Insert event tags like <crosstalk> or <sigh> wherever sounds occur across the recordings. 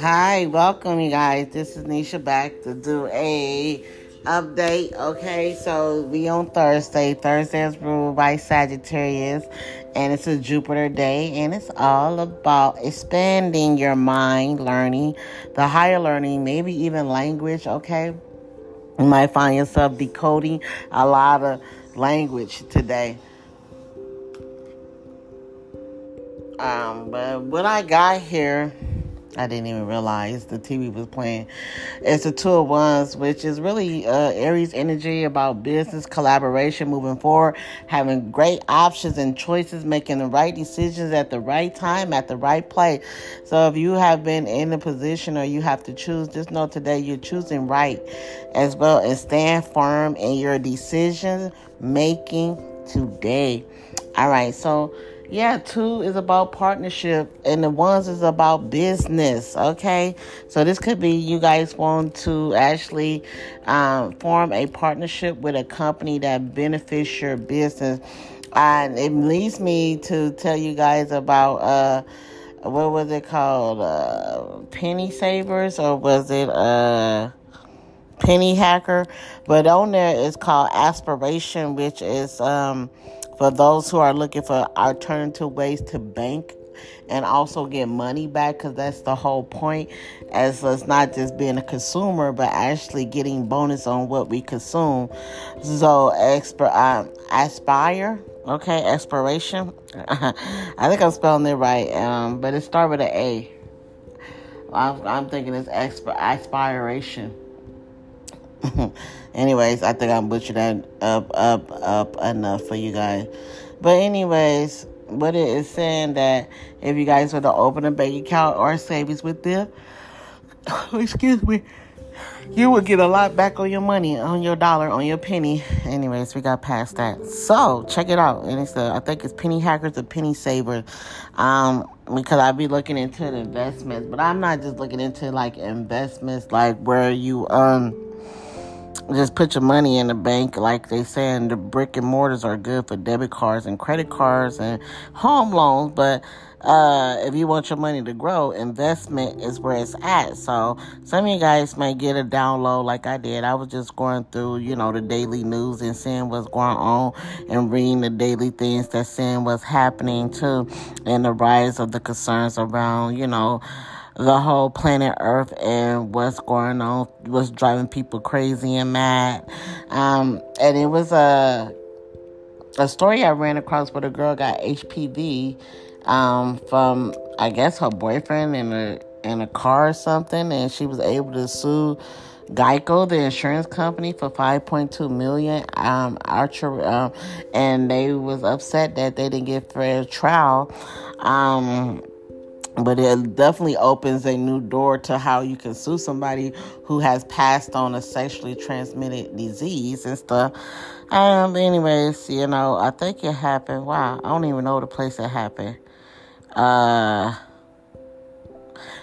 Hi, welcome you guys. This is Nisha back to do a update. Okay, so we on Thursday. Thursday is ruled by Sagittarius, and it's a Jupiter day, and it's all about expanding your mind, learning the higher learning, maybe even language. Okay, you might find yourself decoding a lot of language today. Um, but when I got here I didn't even realize the TV was playing. It's a two of wands, which is really uh, Aries energy about business collaboration moving forward, having great options and choices, making the right decisions at the right time, at the right place. So if you have been in a position or you have to choose, just know today you're choosing right as well and stand firm in your decision making today. All right, so yeah, two is about partnership, and the wands is about business. Okay, so this could be you guys want to actually um, form a partnership with a company that benefits your business, and it leads me to tell you guys about uh, what was it called, uh, penny savers, or was it uh penny hacker? But on there it's called aspiration, which is um for those who are looking for alternative ways to bank and also get money back because that's the whole point as us not just being a consumer but actually getting bonus on what we consume. So exp- um, aspire okay expiration <laughs> i think i'm spelling it right um, but it start with an a. I'm, I'm thinking it's exp- aspiration <laughs> anyways, I think I butchered that up, up, up enough for you guys. But anyways, what it is saying that if you guys were to open a bank account or savings with them, <coughs> excuse me, you would get a lot back on your money, on your dollar, on your penny. Anyways, we got past that. So check it out. And it's a, I think it's penny hackers or penny savers. Um, because I'd be looking into investments, but I'm not just looking into like investments like where you um just put your money in the bank like they saying the brick and mortars are good for debit cards and credit cards and home loans but uh, if you want your money to grow investment is where it's at. So some of you guys might get a download like i did. I was just going through you know the daily news and seeing what's going on and reading the daily things that seeing what's happening too and the rise of the concerns around you know the whole planet Earth and what's going on, what's driving people crazy and mad. Um, and it was a a story I ran across where a girl got HPV um, from I guess her boyfriend in a in a car or something, and she was able to sue. Geico, the insurance company, for 5.2 million. Um, Archer, um, and they was upset that they didn't get fair trial. Um, but it definitely opens a new door to how you can sue somebody who has passed on a sexually transmitted disease and stuff. Um, anyways, you know, I think it happened. Wow, I don't even know the place it happened. Uh,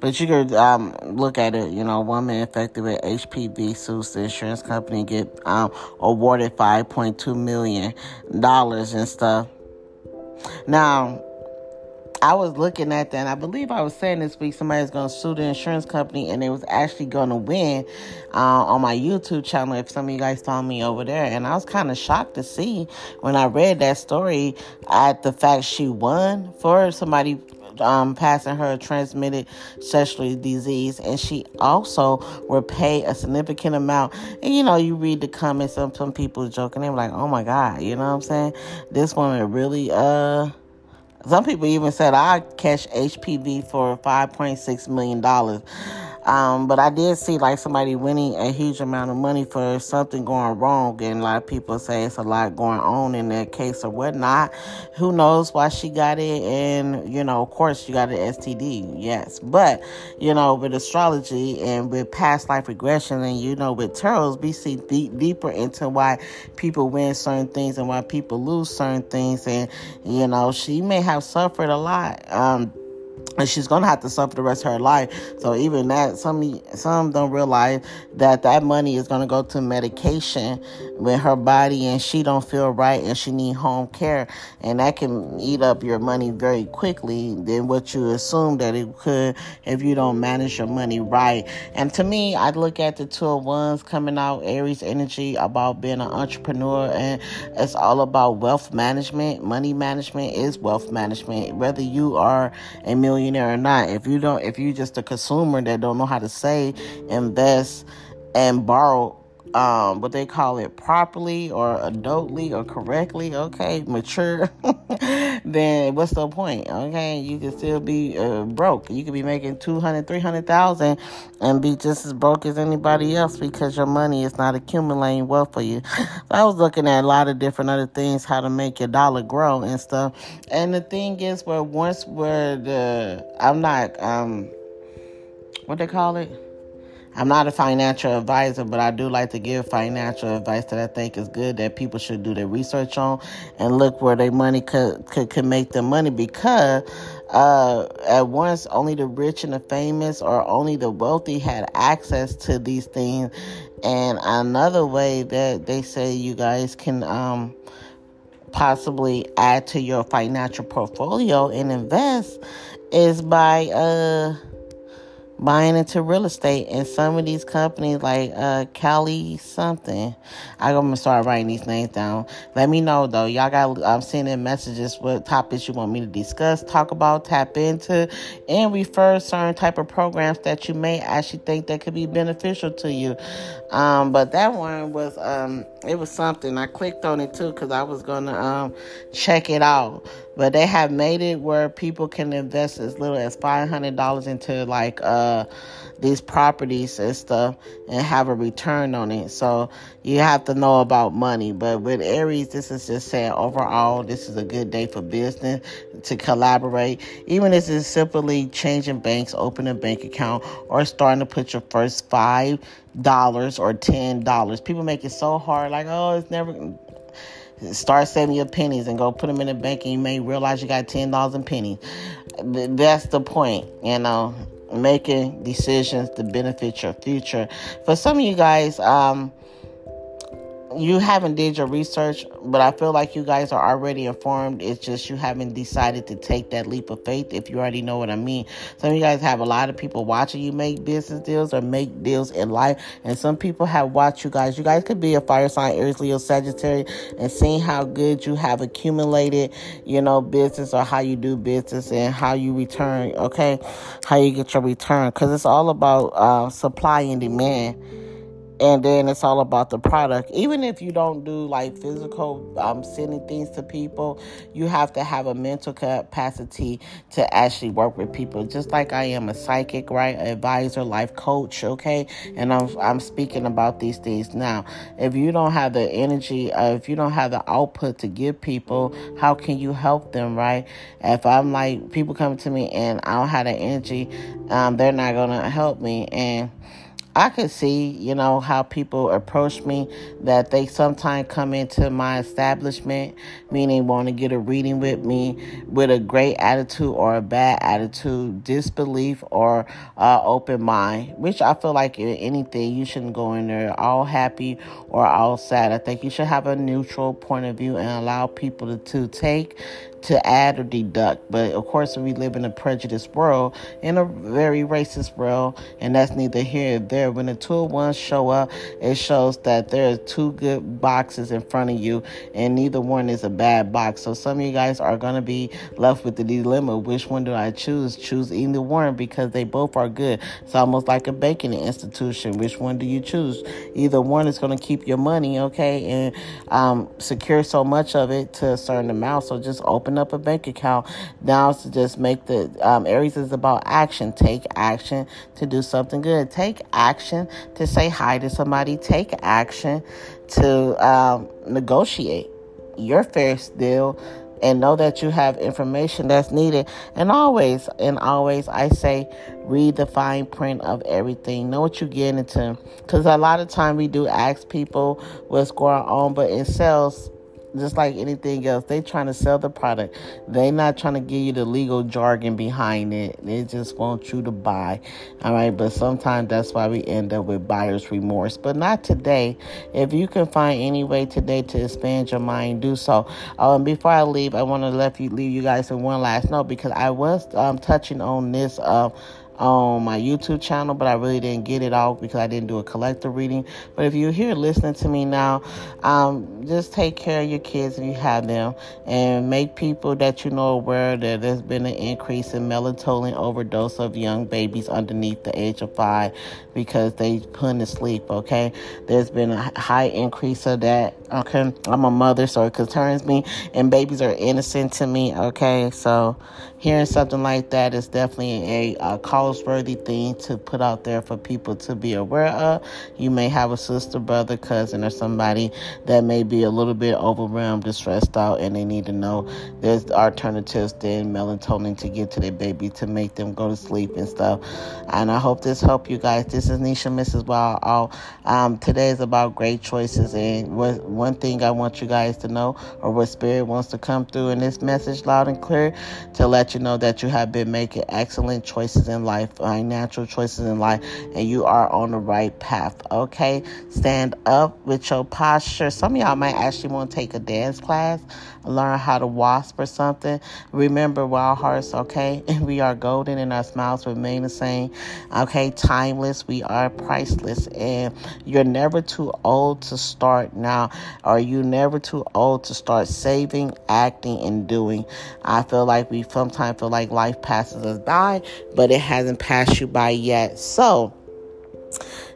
but you could um, look at it, you know, woman infected with HPV sues the insurance company get um, awarded $5.2 million and stuff. Now, I was looking at that, and I believe I was saying this week somebody's going to sue the insurance company, and they was actually going to win uh, on my YouTube channel. If some of you guys follow me over there, and I was kind of shocked to see when I read that story at the fact she won for somebody um, passing her transmitted sexually disease, and she also will pay a significant amount. And you know, you read the comments, some some people joking, they're like, "Oh my God," you know what I'm saying? This woman really uh some people even said I catch HPV for $5.6 million. Um, but I did see like somebody winning a huge amount of money for something going wrong, and a lot of people say it's a lot going on in that case or whatnot. Who knows why she got it? And you know, of course, she got an STD, yes. But you know, with astrology and with past life regression, and you know, with tarots, we see deep, deeper into why people win certain things and why people lose certain things. And you know, she may have suffered a lot. Um, and she's gonna have to suffer the rest of her life. So even that, some some don't realize that that money is gonna go to medication with her body, and she don't feel right, and she need home care, and that can eat up your money very quickly than what you assume that it could if you don't manage your money right. And to me, I look at the two of wands coming out Aries energy about being an entrepreneur, and it's all about wealth management. Money management is wealth management, whether you are a million millionaire or not. If you don't, if you just a consumer that don't know how to save, invest, and borrow, um, what they call it properly or adultly or correctly, okay, mature, <laughs> then what's the point? Okay, you can still be uh, broke. You could be making 200, 300,000 and be just as broke as anybody else because your money is not accumulating wealth for you. so <laughs> I was looking at a lot of different other things, how to make your dollar grow and stuff. And the thing is, where once where the I'm not um, what they call it I'm not a financial advisor, but I do like to give financial advice that I think is good that people should do their research on and look where their money could could, could make them money because uh, at once only the rich and the famous or only the wealthy had access to these things. And another way that they say you guys can um, possibly add to your financial portfolio and invest is by uh buying into real estate and some of these companies like uh Cali something. I'm gonna start writing these names down. Let me know though. Y'all got I'm sending messages what topics you want me to discuss, talk about, tap into, and refer certain type of programs that you may actually think that could be beneficial to you. Um, but that one was um it was something. I clicked on it too because I was gonna um check it out. But they have made it where people can invest as little as five hundred dollars into like uh these properties and stuff and have a return on it. So you have to know about money. But with Aries, this is just saying overall, this is a good day for business to collaborate. Even if it's simply changing banks, opening a bank account, or starting to put your first five dollars or ten dollars. People make it so hard, like, oh, it's never Start saving your pennies and go put them in the bank, and you may realize you got ten dollars in pennies. That's the point, you know, making decisions to benefit your future. For some of you guys, um, you haven't did your research, but I feel like you guys are already informed. It's just you haven't decided to take that leap of faith. If you already know what I mean, some of you guys have a lot of people watching you make business deals or make deals in life, and some people have watched you guys. You guys could be a fire sign, Aries, Leo, Sagittarius, and seeing how good you have accumulated, you know, business or how you do business and how you return. Okay, how you get your return because it's all about uh, supply and demand and then it's all about the product. Even if you don't do like physical um, sending things to people you have to have a mental capacity to actually work with people. Just like i am a psychic right advisor life coach okay? And i'm, I'm speaking about these things. Now if you don't have the energy uh, if you don't have the output to give people how can you help them right? If i'm like people come to me and i don't have the energy um, they're not gonna help me. And I could see, you know, how people approach me that they sometimes come into my establishment, meaning want to get a reading with me with a great attitude or a bad attitude, disbelief or uh, open mind, which I feel like in anything, you shouldn't go in there all happy or all sad. I think you should have a neutral point of view and allow people to, to take to add or deduct. But of course, we live in a prejudiced world, in a very racist world, and that's neither here nor there. When the two wands show up, it shows that there are two good boxes in front of you, and neither one is a bad box. So some of you guys are going to be left with the dilemma which one do I choose? Choose either one because they both are good. It's almost like a banking institution. Which one do you choose? Either one is going to keep your money, okay, and um, secure so much of it to a certain amount. So just open open up a bank account. Now to just make the um, Aries is about action. Take action to do something good. Take action to say hi to somebody. Take action to um, negotiate your fair deal and know that you have information that's needed. And always, and always, I say, read the fine print of everything. Know what you're getting into. Because a lot of time we do ask people what's going on, but in sales, just like anything else. They trying to sell the product. They not trying to give you the legal jargon behind it. They just want you to buy. All right, but sometimes that's why we end up with buyer's remorse. But not today. If you can find any way today to expand your mind, do so. Um, before I leave, I want to let you leave you guys with one last note because I was um touching on this. Uh, on my YouTube channel, but I really didn't get it all because I didn't do a collective reading. But if you're here listening to me now, um, just take care of your kids if you have them and make people that you know aware that there's been an increase in melatonin overdose of young babies underneath the age of five because they put to sleep, okay? There's been a high increase of that, okay? I'm a mother, so it concerns me, and babies are innocent to me, okay? So hearing something like that is definitely a, a cause-worthy thing to put out there for people to be aware of. You may have a sister, brother, cousin, or somebody that may be a little bit overwhelmed or stressed out, and they need to know there's alternatives than melatonin to get to their baby to make them go to sleep and stuff. And I hope this helped you guys. This is Nisha Mrs. Wild. Um, today is about great choices, and what, one thing I want you guys to know, or what Spirit wants to come through in this message loud and clear, to let you know that you have been making excellent choices in life, financial uh, choices in life, and you are on the right path. Okay, stand up with your posture. Some of y'all might actually want to take a dance class, learn how to wasp or something. Remember, wild hearts, okay? <laughs> we are golden and our smiles remain the same. Okay, timeless. We are priceless, and you're never too old to start now. Are you never too old to start saving, acting, and doing? I feel like we sometimes feel like life passes us by, but it hasn't passed you by yet. So,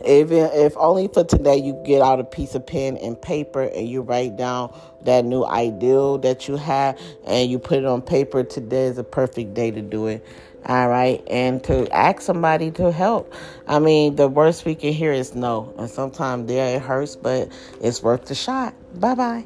if if only for today you get out a piece of pen and paper and you write down that new ideal that you have and you put it on paper, today is a perfect day to do it. All right, and to ask somebody to help. I mean, the worst we can hear is no, and sometimes there it hurts, but it's worth the shot. Bye bye.